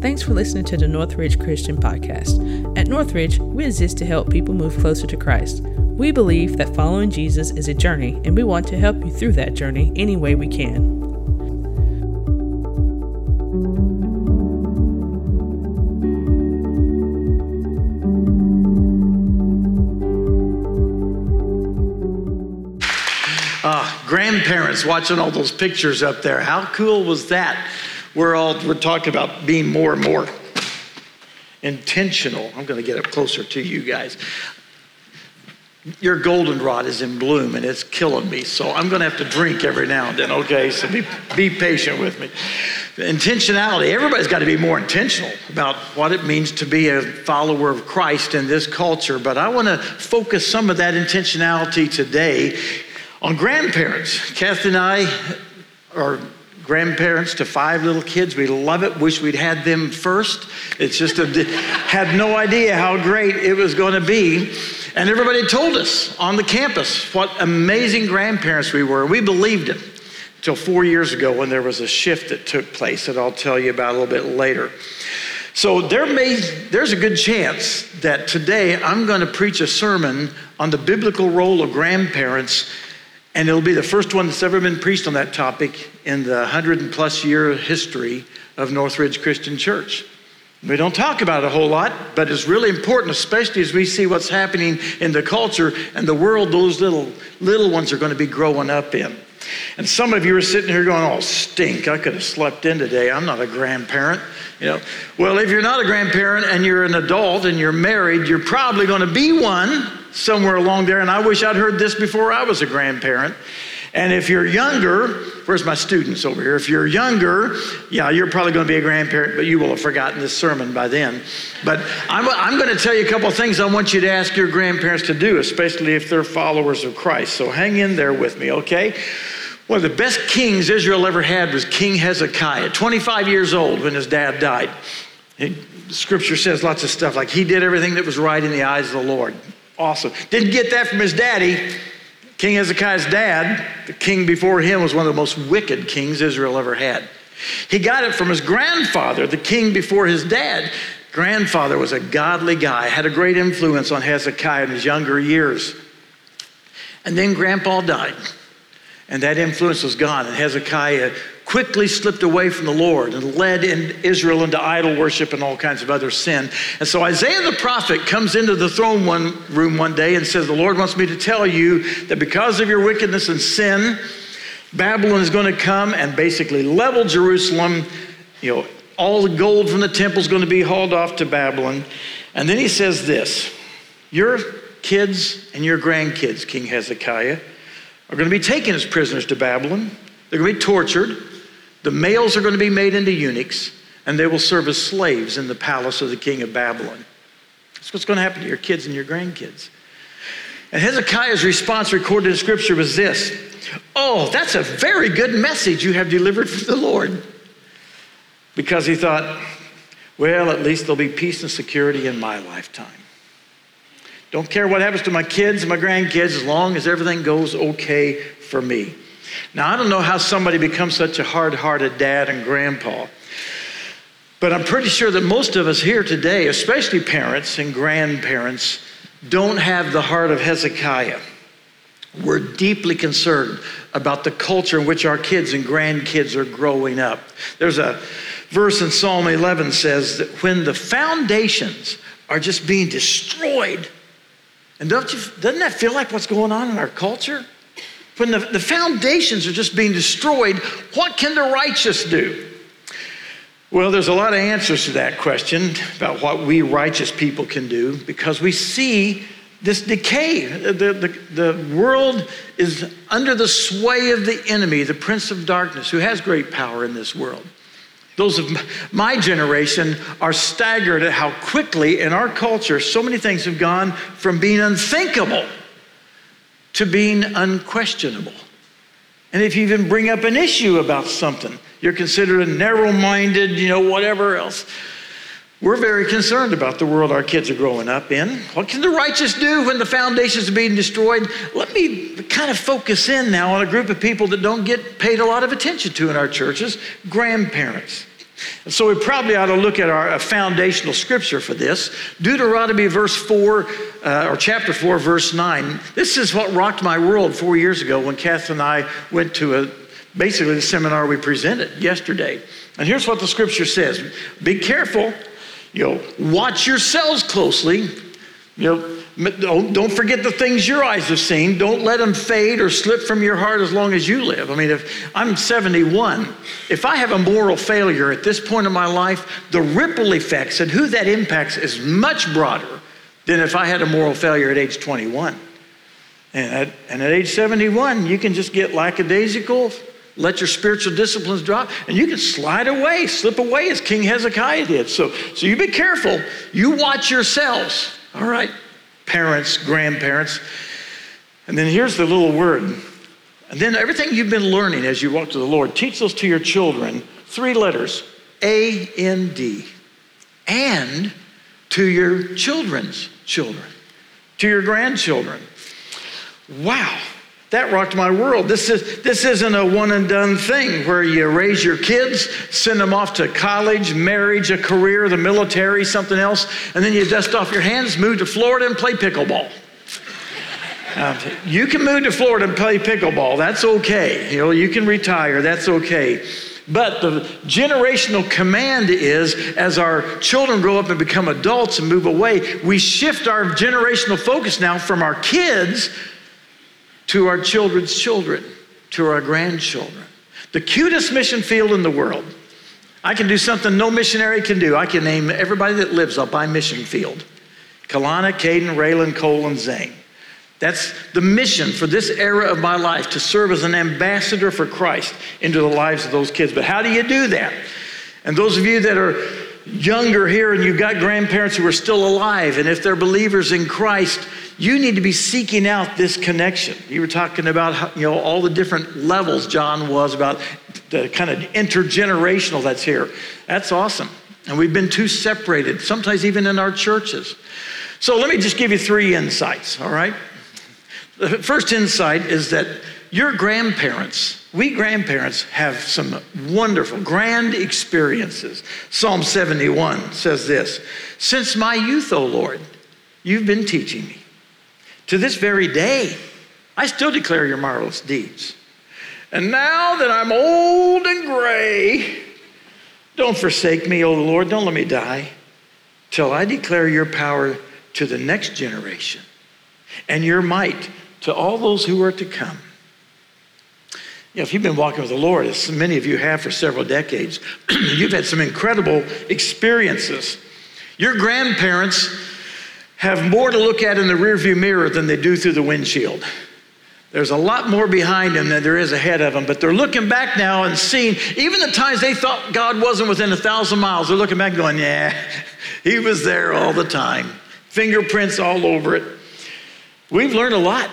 Thanks for listening to the Northridge Christian Podcast. At Northridge, we exist to help people move closer to Christ. We believe that following Jesus is a journey, and we want to help you through that journey any way we can. Ah, grandparents watching all those pictures up there. How cool was that? We're all we're talking about being more and more intentional. I'm going to get up closer to you guys. Your goldenrod is in bloom and it's killing me, so I'm going to have to drink every now and then. Okay, so be be patient with me. Intentionality. Everybody's got to be more intentional about what it means to be a follower of Christ in this culture. But I want to focus some of that intentionality today on grandparents. Kathy and I are grandparents to five little kids. We love it. Wish we'd had them first. It's just a, had no idea how great it was going to be. And everybody told us on the campus what amazing grandparents we were. We believed it until four years ago when there was a shift that took place that I'll tell you about a little bit later. So there may, there's a good chance that today I'm going to preach a sermon on the biblical role of grandparents and it'll be the first one that's ever been preached on that topic in the 100 and plus year history of Northridge Christian Church. We don't talk about it a whole lot, but it's really important, especially as we see what's happening in the culture and the world those little, little ones are going to be growing up in. And some of you are sitting here going, oh, stink, I could have slept in today. I'm not a grandparent. You know, well, if you're not a grandparent and you're an adult and you're married, you're probably going to be one somewhere along there. And I wish I'd heard this before I was a grandparent. And if you're younger, where's my students over here? If you're younger, yeah, you're probably going to be a grandparent, but you will have forgotten this sermon by then. But I'm, I'm going to tell you a couple of things I want you to ask your grandparents to do, especially if they're followers of Christ. So hang in there with me, okay? One of the best kings Israel ever had was King Hezekiah, 25 years old when his dad died. Scripture says lots of stuff like he did everything that was right in the eyes of the Lord. Awesome. Didn't get that from his daddy. King Hezekiah's dad, the king before him, was one of the most wicked kings Israel ever had. He got it from his grandfather, the king before his dad. Grandfather was a godly guy, had a great influence on Hezekiah in his younger years. And then grandpa died, and that influence was gone, and Hezekiah quickly slipped away from the Lord and led in Israel into idol worship and all kinds of other sin. And so Isaiah the prophet comes into the throne one room one day and says, The Lord wants me to tell you that because of your wickedness and sin, Babylon is going to come and basically level Jerusalem. You know, all the gold from the temple is going to be hauled off to Babylon. And then he says this Your kids and your grandkids, King Hezekiah, are going to be taken as prisoners to Babylon. They're going to be tortured. The males are going to be made into eunuchs, and they will serve as slaves in the palace of the king of Babylon. That's what's going to happen to your kids and your grandkids. And Hezekiah's response recorded in scripture was this Oh, that's a very good message you have delivered from the Lord. Because he thought, well, at least there'll be peace and security in my lifetime. Don't care what happens to my kids and my grandkids as long as everything goes okay for me. Now, I don't know how somebody becomes such a hard hearted dad and grandpa, but I'm pretty sure that most of us here today, especially parents and grandparents, don't have the heart of Hezekiah. We're deeply concerned about the culture in which our kids and grandkids are growing up. There's a verse in Psalm 11 says that when the foundations are just being destroyed, and don't you, doesn't that feel like what's going on in our culture? when the, the foundations are just being destroyed, what can the righteous do? Well, there's a lot of answers to that question about what we righteous people can do because we see this decay. The, the, the world is under the sway of the enemy, the prince of darkness, who has great power in this world. Those of my generation are staggered at how quickly in our culture so many things have gone from being unthinkable to being unquestionable. And if you even bring up an issue about something, you're considered a narrow minded, you know, whatever else. We're very concerned about the world our kids are growing up in. What can the righteous do when the foundations are being destroyed? Let me kind of focus in now on a group of people that don't get paid a lot of attention to in our churches grandparents. And so we probably ought to look at our foundational scripture for this. Deuteronomy verse 4, uh, or chapter 4, verse 9. This is what rocked my world four years ago when Kath and I went to a, basically the seminar we presented yesterday. And here's what the scripture says Be careful, you know, watch yourselves closely. You know, don't, don't forget the things your eyes have seen. Don't let them fade or slip from your heart as long as you live. I mean, if I'm 71, if I have a moral failure at this point in my life, the ripple effects and who that impacts is much broader than if I had a moral failure at age 21. And at, and at age 71, you can just get lackadaisical, let your spiritual disciplines drop, and you can slide away, slip away as King Hezekiah did. So, so you be careful. You watch yourselves. All right parents, grandparents. And then here's the little word. And then everything you've been learning as you walk to the Lord, teach those to your children. Three letters A N D. And to your children's children, to your grandchildren. Wow. That rocked my world. This, is, this isn't a one and done thing where you raise your kids, send them off to college, marriage, a career, the military, something else, and then you dust off your hands, move to Florida, and play pickleball. Uh, you can move to Florida and play pickleball. That's okay. You know, you can retire. That's okay. But the generational command is as our children grow up and become adults and move away, we shift our generational focus now from our kids to our children's children, to our grandchildren. The cutest mission field in the world. I can do something no missionary can do. I can name everybody that lives up by mission field. Kalana, Caden, Raylan, Cole, and Zane. That's the mission for this era of my life to serve as an ambassador for Christ into the lives of those kids. But how do you do that? And those of you that are younger here and you've got grandparents who are still alive, and if they're believers in Christ, you need to be seeking out this connection. You were talking about how, you know all the different levels John was about the kind of intergenerational that's here. That's awesome. And we've been too separated, sometimes even in our churches. So let me just give you three insights, all right? The first insight is that your grandparents, we grandparents have some wonderful, grand experiences. Psalm 71 says this Since my youth, O Lord, you've been teaching me. To this very day, I still declare your marvelous deeds. And now that I'm old and gray, don't forsake me, O Lord. Don't let me die till I declare your power to the next generation and your might to all those who are to come. You know, if you've been walking with the Lord, as many of you have for several decades, you've had some incredible experiences. Your grandparents have more to look at in the rearview mirror than they do through the windshield. There's a lot more behind them than there is ahead of them, but they're looking back now and seeing, even the times they thought God wasn't within a thousand miles, they're looking back going, yeah, he was there all the time. Fingerprints all over it. We've learned a lot.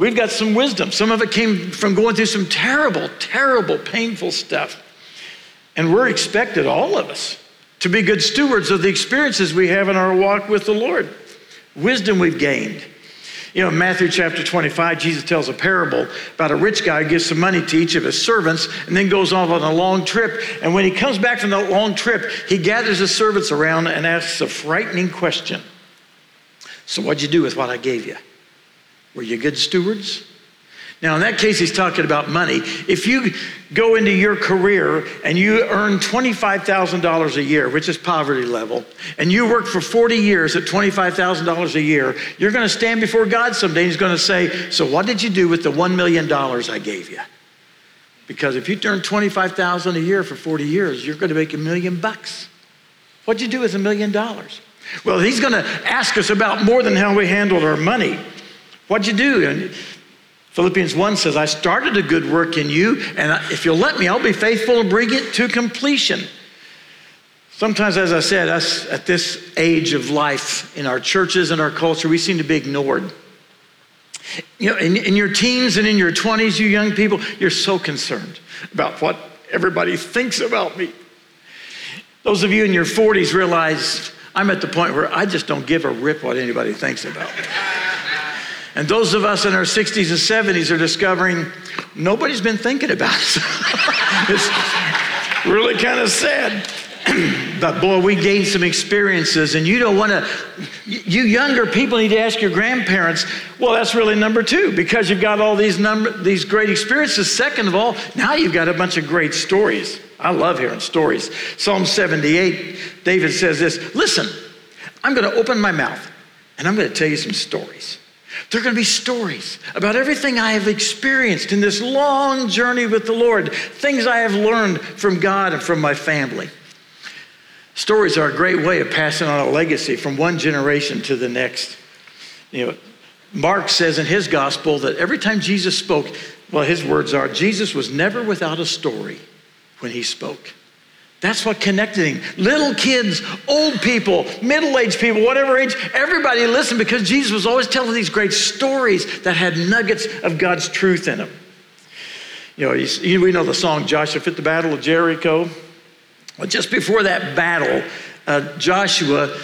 We've got some wisdom. Some of it came from going through some terrible, terrible, painful stuff. And we're expected, all of us, to be good stewards of the experiences we have in our walk with the Lord. Wisdom we've gained. You know, Matthew chapter 25, Jesus tells a parable about a rich guy who gives some money to each of his servants and then goes off on a long trip. And when he comes back from that long trip, he gathers his servants around and asks a frightening question So, what'd you do with what I gave you? Were you good stewards? Now, in that case, he's talking about money. If you go into your career and you earn $25,000 a year, which is poverty level, and you work for 40 years at $25,000 a year, you're going to stand before God someday and he's going to say, So, what did you do with the $1 million I gave you? Because if you earn 25,000 a year for 40 years, you're going to make a million bucks. What'd you do with a million dollars? Well, he's going to ask us about more than how we handled our money. What'd you do? And Philippians 1 says, I started a good work in you, and if you'll let me, I'll be faithful and bring it to completion. Sometimes, as I said, us at this age of life in our churches and our culture, we seem to be ignored. You know, in, in your teens and in your 20s, you young people, you're so concerned about what everybody thinks about me. Those of you in your 40s realize I'm at the point where I just don't give a rip what anybody thinks about me. And those of us in our 60s and 70s are discovering nobody's been thinking about us. It's really kind of sad. but boy, we gained some experiences, and you don't want to. You younger people need to ask your grandparents. Well, that's really number two because you've got all these number these great experiences. Second of all, now you've got a bunch of great stories. I love hearing stories. Psalm 78, David says this Listen, I'm going to open my mouth and I'm going to tell you some stories. There are going to be stories about everything I have experienced in this long journey with the Lord, things I have learned from God and from my family. Stories are a great way of passing on a legacy from one generation to the next. You know, Mark says in his gospel that every time Jesus spoke, well, his words are Jesus was never without a story when he spoke. That's what connected him. Little kids, old people, middle aged people, whatever age, everybody listened because Jesus was always telling these great stories that had nuggets of God's truth in them. You know, you, we know the song Joshua fit the battle of Jericho. Well, just before that battle, uh, Joshua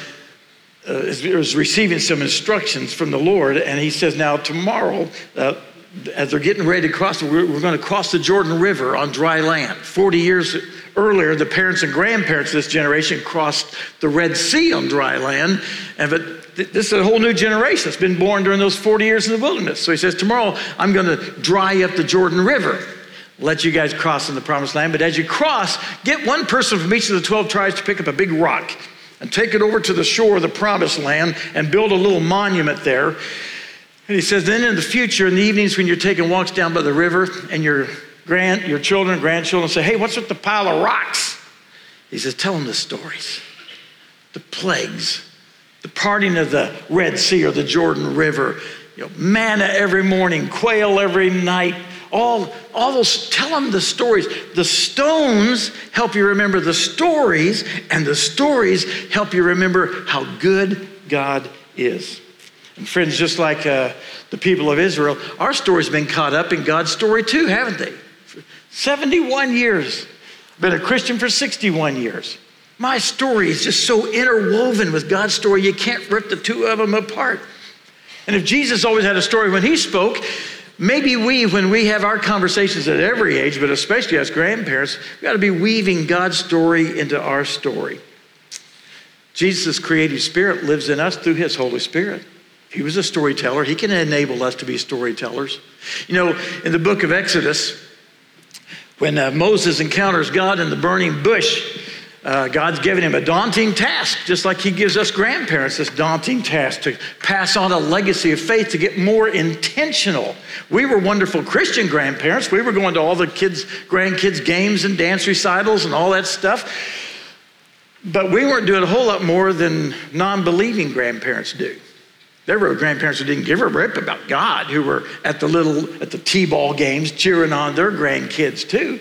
uh, is, receiving some instructions from the Lord, and he says, Now, tomorrow, uh, as they're getting ready to cross, we're, we're going to cross the Jordan River on dry land. 40 years earlier, the parents and grandparents of this generation crossed the Red Sea on dry land. And but this is a whole new generation that's been born during those 40 years in the wilderness. So he says, Tomorrow I'm going to dry up the Jordan River. Let you guys cross in the promised land. But as you cross, get one person from each of the 12 tribes to pick up a big rock and take it over to the shore of the promised land and build a little monument there. And he says, then in the future, in the evenings when you're taking walks down by the river and your grand, your children, grandchildren say, hey, what's with the pile of rocks? He says, tell them the stories, the plagues, the parting of the Red Sea or the Jordan River, you know, manna every morning, quail every night, all, all those, tell them the stories. The stones help you remember the stories, and the stories help you remember how good God is. And friends, just like uh, the people of Israel, our story's been caught up in God's story too, haven't they? For 71 years. I've been a Christian for 61 years. My story is just so interwoven with God's story, you can't rip the two of them apart. And if Jesus always had a story when he spoke, maybe we, when we have our conversations at every age, but especially as grandparents, we got to be weaving God's story into our story. Jesus' creative spirit lives in us through his Holy Spirit. He was a storyteller. He can enable us to be storytellers. You know, in the book of Exodus, when uh, Moses encounters God in the burning bush, uh, God's given him a daunting task, just like he gives us grandparents this daunting task to pass on a legacy of faith, to get more intentional. We were wonderful Christian grandparents. We were going to all the kids, grandkids' games and dance recitals and all that stuff. But we weren't doing a whole lot more than non believing grandparents do. There were grandparents who didn't give a rip about God, who were at the little, at the T-ball games cheering on their grandkids too.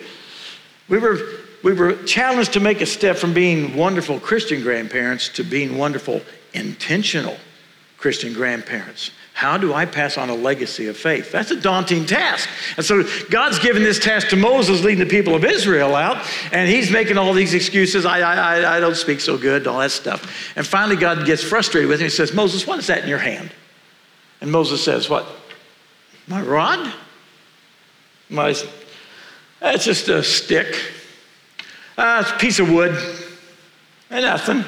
We were, we were challenged to make a step from being wonderful Christian grandparents to being wonderful, intentional Christian grandparents. How do I pass on a legacy of faith? That's a daunting task. And so God's given this task to Moses, leading the people of Israel out, and he's making all these excuses. I, I, I don't speak so good, all that stuff. And finally, God gets frustrated with him. He says, Moses, what is that in your hand? And Moses says, What? My rod? My, that's just a stick. Uh, it's a piece of wood. And nothing.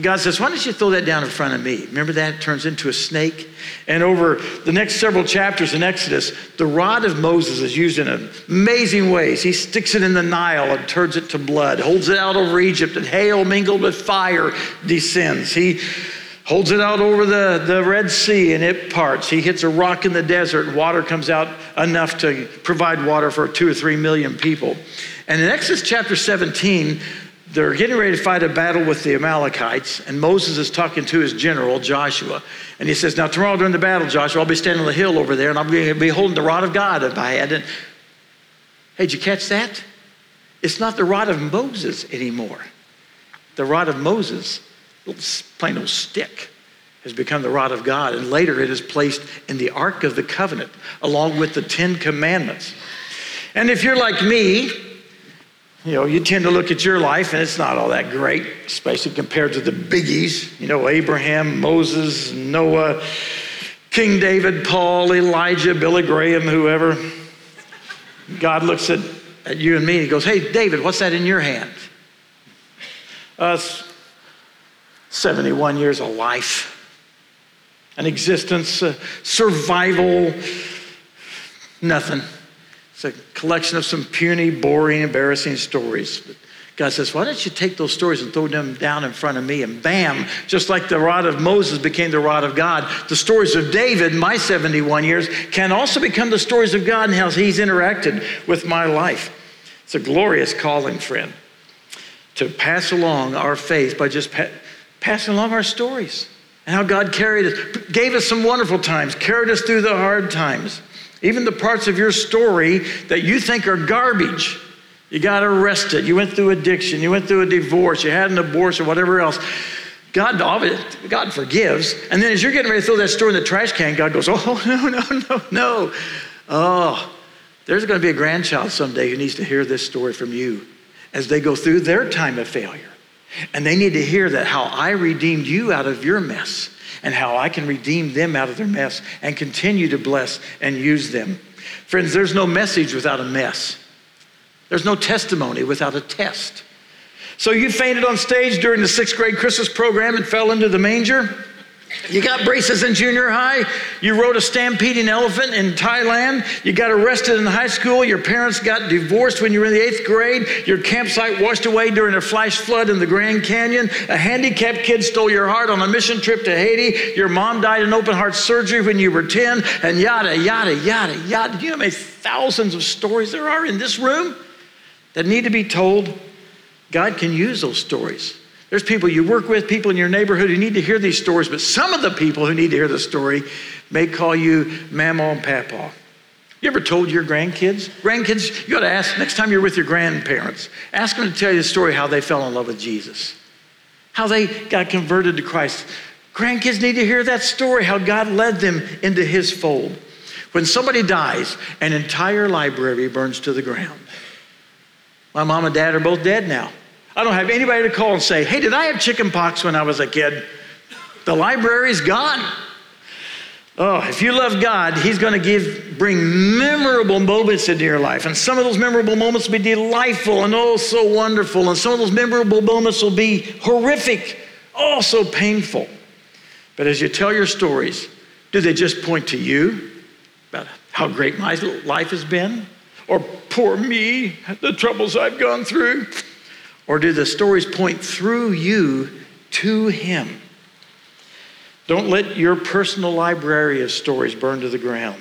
God says, Why don't you throw that down in front of me? Remember that? It turns into a snake. And over the next several chapters in Exodus, the rod of Moses is used in amazing ways. He sticks it in the Nile and turns it to blood, holds it out over Egypt, and hail mingled with fire descends. He holds it out over the, the Red Sea and it parts. He hits a rock in the desert and water comes out enough to provide water for two or three million people. And in Exodus chapter 17, they're getting ready to fight a battle with the Amalekites, and Moses is talking to his general, Joshua. And he says, Now, tomorrow during the battle, Joshua, I'll be standing on the hill over there, and I'm going to be holding the rod of God in my hand. And hey, did you catch that? It's not the rod of Moses anymore. The rod of Moses, plain old stick, has become the rod of God. And later it is placed in the Ark of the Covenant, along with the Ten Commandments. And if you're like me, you know, you tend to look at your life and it's not all that great, especially compared to the biggies, you know, Abraham, Moses, Noah, King David, Paul, Elijah, Billy Graham, whoever. God looks at at you and me. He goes, Hey, David, what's that in your hand? Us, 71 years of life, an existence, a survival, nothing. It's a collection of some puny, boring, embarrassing stories. But God says, Why don't you take those stories and throw them down in front of me? And bam, just like the rod of Moses became the rod of God, the stories of David, my 71 years, can also become the stories of God and how he's interacted with my life. It's a glorious calling, friend, to pass along our faith by just pa- passing along our stories and how God carried us, gave us some wonderful times, carried us through the hard times. Even the parts of your story that you think are garbage you got arrested. You went through addiction. You went through a divorce. You had an abortion, whatever else. God, God forgives. And then as you're getting ready to throw that story in the trash can, God goes, Oh, no, no, no, no. Oh, there's going to be a grandchild someday who needs to hear this story from you as they go through their time of failure. And they need to hear that how I redeemed you out of your mess and how I can redeem them out of their mess and continue to bless and use them. Friends, there's no message without a mess. There's no testimony without a test. So you fainted on stage during the sixth grade Christmas program and fell into the manger. You got braces in junior high. You rode a stampeding elephant in Thailand. You got arrested in high school. Your parents got divorced when you were in the eighth grade. Your campsite washed away during a flash flood in the Grand Canyon. A handicapped kid stole your heart on a mission trip to Haiti. Your mom died in open heart surgery when you were 10, and yada, yada, yada, yada. You know how many thousands of stories there are in this room? that need to be told, God can use those stories. There's people you work with, people in your neighborhood who need to hear these stories, but some of the people who need to hear the story may call you Mama and Papa. You ever told your grandkids? Grandkids, you got to ask next time you're with your grandparents, ask them to tell you the story how they fell in love with Jesus, how they got converted to Christ. Grandkids need to hear that story, how God led them into his fold. When somebody dies, an entire library burns to the ground. My mom and dad are both dead now. I don't have anybody to call and say, hey, did I have chicken pox when I was a kid? The library's gone. Oh, if you love God, He's going to give, bring memorable moments into your life. And some of those memorable moments will be delightful and oh, so wonderful. And some of those memorable moments will be horrific, oh, so painful. But as you tell your stories, do they just point to you about how great my life has been? Or poor me, the troubles I've gone through? Or do the stories point through you to Him? Don't let your personal library of stories burn to the ground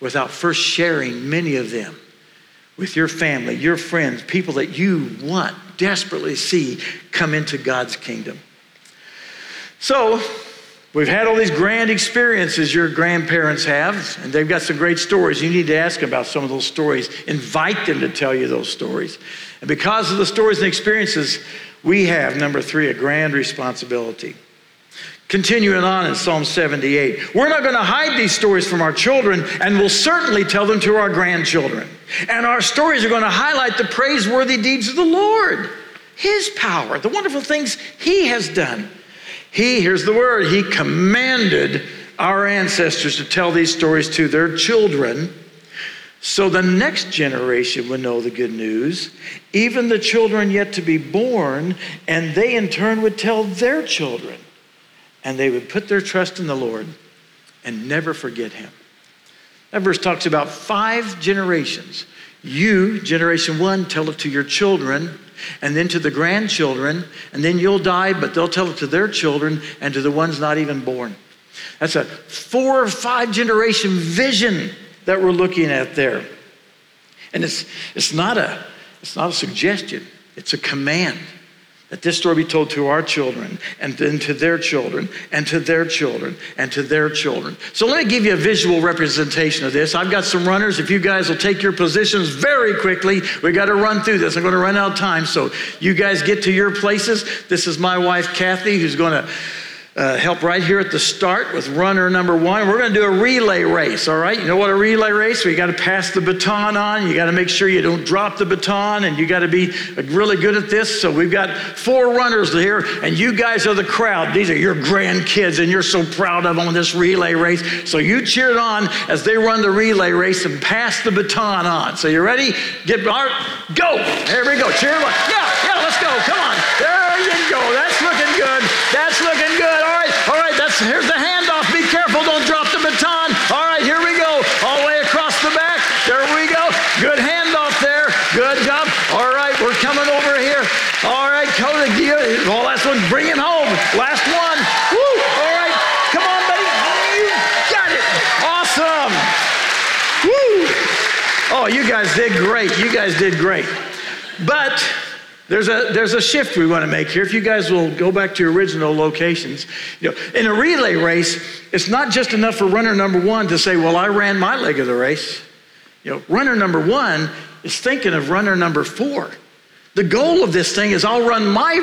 without first sharing many of them with your family, your friends, people that you want, desperately see come into God's kingdom. So, We've had all these grand experiences your grandparents have, and they've got some great stories. You need to ask about some of those stories. Invite them to tell you those stories. And because of the stories and experiences, we have, number three, a grand responsibility. Continuing on in Psalm 78, we're not going to hide these stories from our children, and we'll certainly tell them to our grandchildren. And our stories are going to highlight the praiseworthy deeds of the Lord, His power, the wonderful things He has done. He, here's the word, he commanded our ancestors to tell these stories to their children so the next generation would know the good news, even the children yet to be born, and they in turn would tell their children. And they would put their trust in the Lord and never forget him. That verse talks about five generations. You, generation one, tell it to your children, and then to the grandchildren, and then you'll die, but they'll tell it to their children and to the ones not even born. That's a four or five generation vision that we're looking at there. And it's, it's, not a, it's not a suggestion, it's a command that this story be told to our children and then to their children and to their children and to their children. So let me give you a visual representation of this. I've got some runners. If you guys will take your positions very quickly, we got to run through this. I'm going to run out of time. So you guys get to your places. This is my wife, Kathy, who's going to uh, help right here at the start with runner number one. We're going to do a relay race, all right? You know what a relay race? We got to pass the baton on. You got to make sure you don't drop the baton, and you got to be really good at this. So we've got four runners here, and you guys are the crowd. These are your grandkids, and you're so proud of them on this relay race. So you cheer it on as they run the relay race and pass the baton on. So you ready? Get all right, go. Here we go. Cheer. Yeah, yeah, let's go. Come on. There you go. That's looking good. That's looking good. All right, all right. That's here's the handoff. Be careful. Don't drop the baton. All right, here we go. All the way across the back. There we go. Good handoff there. Good job. All right, we're coming over here. All right, Coda, well, last one. Bring it home. Last one. Woo! All right, come on, buddy. You got it. Awesome. Woo! Oh, you guys did great. You guys did great. But there's a, there's a shift we want to make here. If you guys will go back to your original locations. You know, in a relay race, it's not just enough for runner number one to say, well, I ran my leg of the race. You know, runner number one is thinking of runner number four. The goal of this thing is I'll run my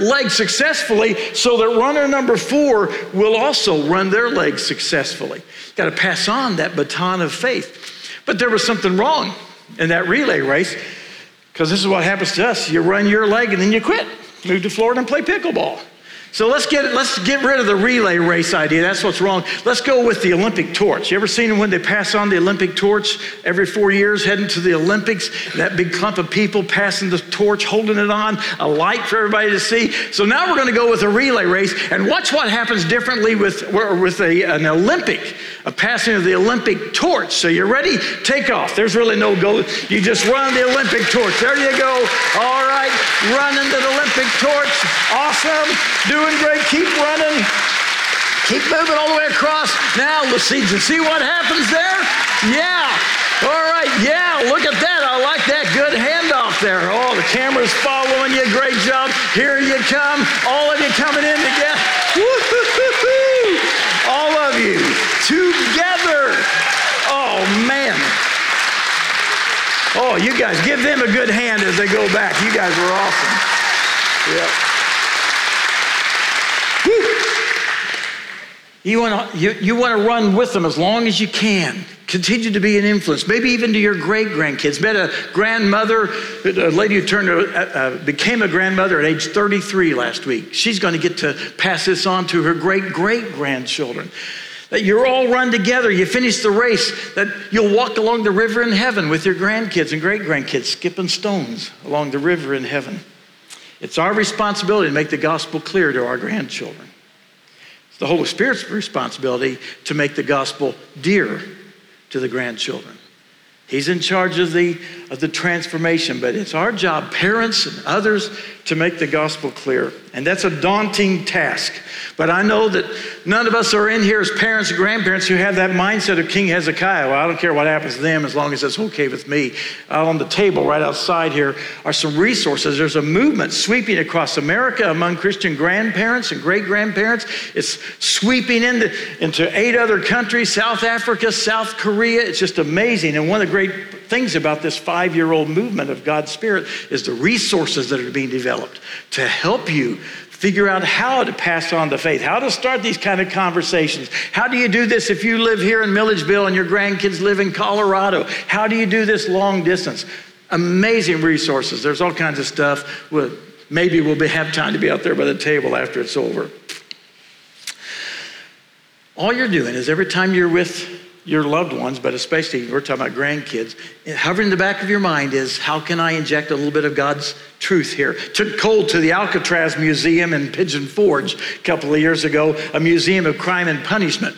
leg successfully so that runner number four will also run their leg successfully. Got to pass on that baton of faith. But there was something wrong in that relay race because this is what happens to us. You run your leg and then you quit. Move to Florida and play pickleball. So let's get let's get rid of the relay race idea. That's what's wrong. Let's go with the Olympic torch. You ever seen when they pass on the Olympic torch every four years, heading to the Olympics? That big clump of people passing the torch, holding it on, a light for everybody to see. So now we're going to go with a relay race and watch what happens differently with with a, an Olympic, a passing of the Olympic torch. So you're ready? Take off. There's really no goal. You just run the Olympic torch. There you go. All right, running the Olympic torch. Awesome. Doing great. Keep running. Keep moving all the way across. Now let's see, see what happens there? Yeah. All right. Yeah. Look at that. I like that. Good handoff there. Oh, the camera's following you. Great job. Here you come. All of you coming in together. All of you together. Oh, man. Oh, you guys, give them a good hand as they go back. You guys were awesome. Yeah. You want to you, you want to run with them as long as you can. Continue to be an influence, maybe even to your great grandkids. Met a grandmother, a lady who turned uh, uh, became a grandmother at age 33 last week. She's going to get to pass this on to her great great grandchildren. That you're all run together. You finish the race. That you'll walk along the river in heaven with your grandkids and great grandkids, skipping stones along the river in heaven. It's our responsibility to make the gospel clear to our grandchildren It's the Holy Spirit's responsibility to make the gospel dear to the grandchildren. He's in charge of the, of the transformation, but it's our job, parents and others, to make the gospel clear. And that's a daunting task. But I know that none of us are in here as parents and grandparents who have that mindset of King Hezekiah. Well, I don't care what happens to them as long as it's okay with me. Out on the table right outside here are some resources. There's a movement sweeping across America among Christian grandparents and great grandparents. It's sweeping into, into eight other countries South Africa, South Korea. It's just amazing. And one of the great things about this five year old movement of God's Spirit is the resources that are being developed to help you figure out how to pass on the faith, how to start these kind of conversations. How do you do this if you live here in Milledgeville and your grandkids live in Colorado? How do you do this long distance? Amazing resources. There's all kinds of stuff. We'll, maybe we'll be, have time to be out there by the table after it's over. All you're doing is every time you're with your loved ones, but especially we're talking about grandkids, hovering in the back of your mind is how can I inject a little bit of God's truth here? Took Cole to the Alcatraz Museum in Pigeon Forge a couple of years ago, a museum of crime and punishment.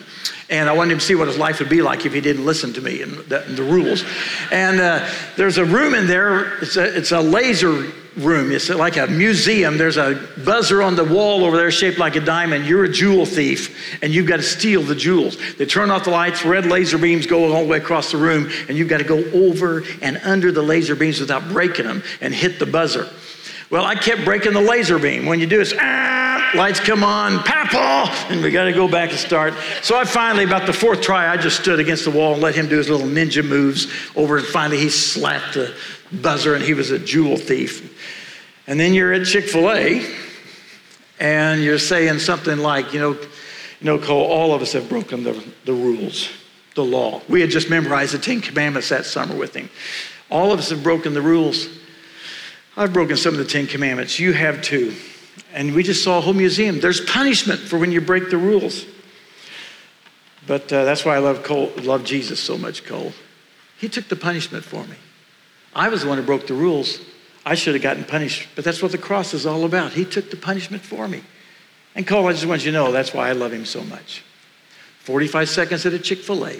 And I wanted him to see what his life would be like if he didn't listen to me and the, and the rules. And uh, there's a room in there, it's a, it's a laser room. It's like a museum. There's a buzzer on the wall over there shaped like a diamond. You're a jewel thief, and you've got to steal the jewels. They turn off the lights, red laser beams go all the way across the room, and you've got to go over and under the laser beams without breaking them and hit the buzzer. Well, I kept breaking the laser beam. When you do it, ah, lights come on, papa, and we got to go back and start. So I finally, about the fourth try, I just stood against the wall and let him do his little ninja moves over, and finally he slapped the buzzer, and he was a jewel thief. And then you're at Chick fil A, and you're saying something like, you know, you know, Cole, all of us have broken the, the rules, the law. We had just memorized the Ten Commandments that summer with him. All of us have broken the rules. I've broken some of the Ten Commandments. You have too. And we just saw a whole museum. There's punishment for when you break the rules. But uh, that's why I love, Cole, love Jesus so much, Cole. He took the punishment for me. I was the one who broke the rules. I should have gotten punished, but that's what the cross is all about. He took the punishment for me. And Cole, I just want you to know that's why I love him so much. 45 seconds at a Chick fil A,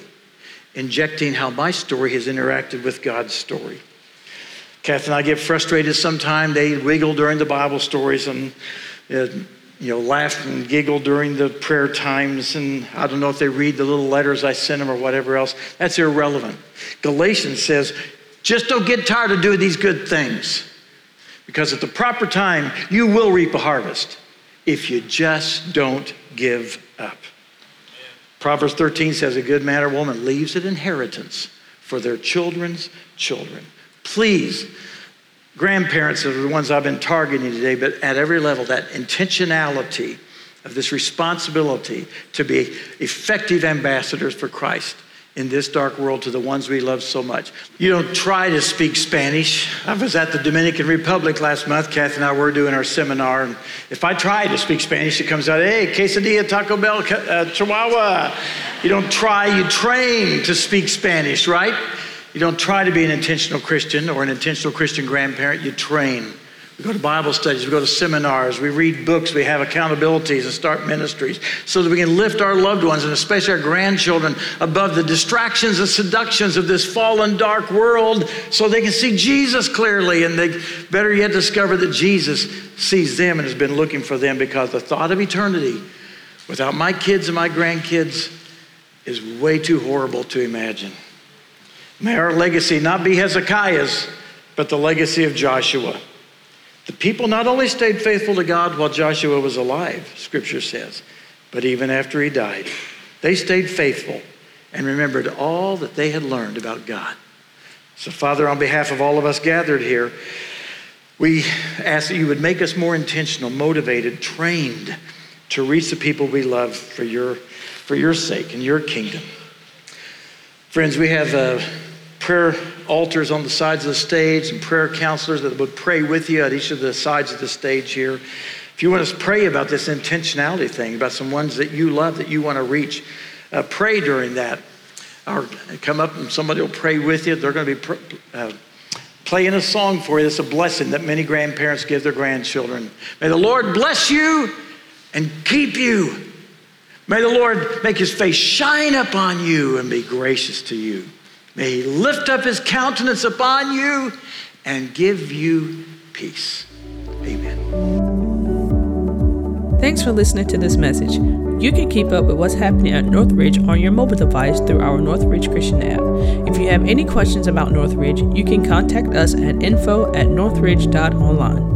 injecting how my story has interacted with God's story. Kath and I get frustrated sometimes. They wiggle during the Bible stories and uh, you know, laugh and giggle during the prayer times. And I don't know if they read the little letters I send them or whatever else. That's irrelevant. Galatians says, just don't get tired of doing these good things. Because at the proper time, you will reap a harvest if you just don't give up. Proverbs 13 says, A good man or woman leaves an inheritance for their children's children. Please, grandparents are the ones I've been targeting today, but at every level, that intentionality of this responsibility to be effective ambassadors for Christ in this dark world to the ones we love so much. You don't try to speak Spanish. I was at the Dominican Republic last month. Kathy and I were doing our seminar. And if I try to speak Spanish, it comes out, hey, quesadilla, Taco Bell, uh, Chihuahua. You don't try, you train to speak Spanish, right? You don't try to be an intentional Christian or an intentional Christian grandparent, you train. We go to Bible studies, we go to seminars, we read books, we have accountabilities and start ministries so that we can lift our loved ones and especially our grandchildren above the distractions and seductions of this fallen, dark world so they can see Jesus clearly. And they better yet discover that Jesus sees them and has been looking for them because the thought of eternity without my kids and my grandkids is way too horrible to imagine. May our legacy not be Hezekiah's, but the legacy of Joshua. The people not only stayed faithful to God while Joshua was alive, scripture says, but even after he died. They stayed faithful and remembered all that they had learned about God. So, Father, on behalf of all of us gathered here, we ask that you would make us more intentional, motivated, trained to reach the people we love for your, for your sake and your kingdom. Friends, we have uh, prayer altars on the sides of the stage and prayer counselors that would pray with you at each of the sides of the stage here. If you want to pray about this intentionality thing, about some ones that you love that you want to reach, uh, pray during that. Or come up and somebody will pray with you. They're going to be pr- uh, playing a song for you. It's a blessing that many grandparents give their grandchildren. May the Lord bless you and keep you. May the Lord make his face shine upon you and be gracious to you. May he lift up his countenance upon you and give you peace. Amen. Thanks for listening to this message. You can keep up with what's happening at Northridge on your mobile device through our Northridge Christian app. If you have any questions about Northridge, you can contact us at info at northridge.online.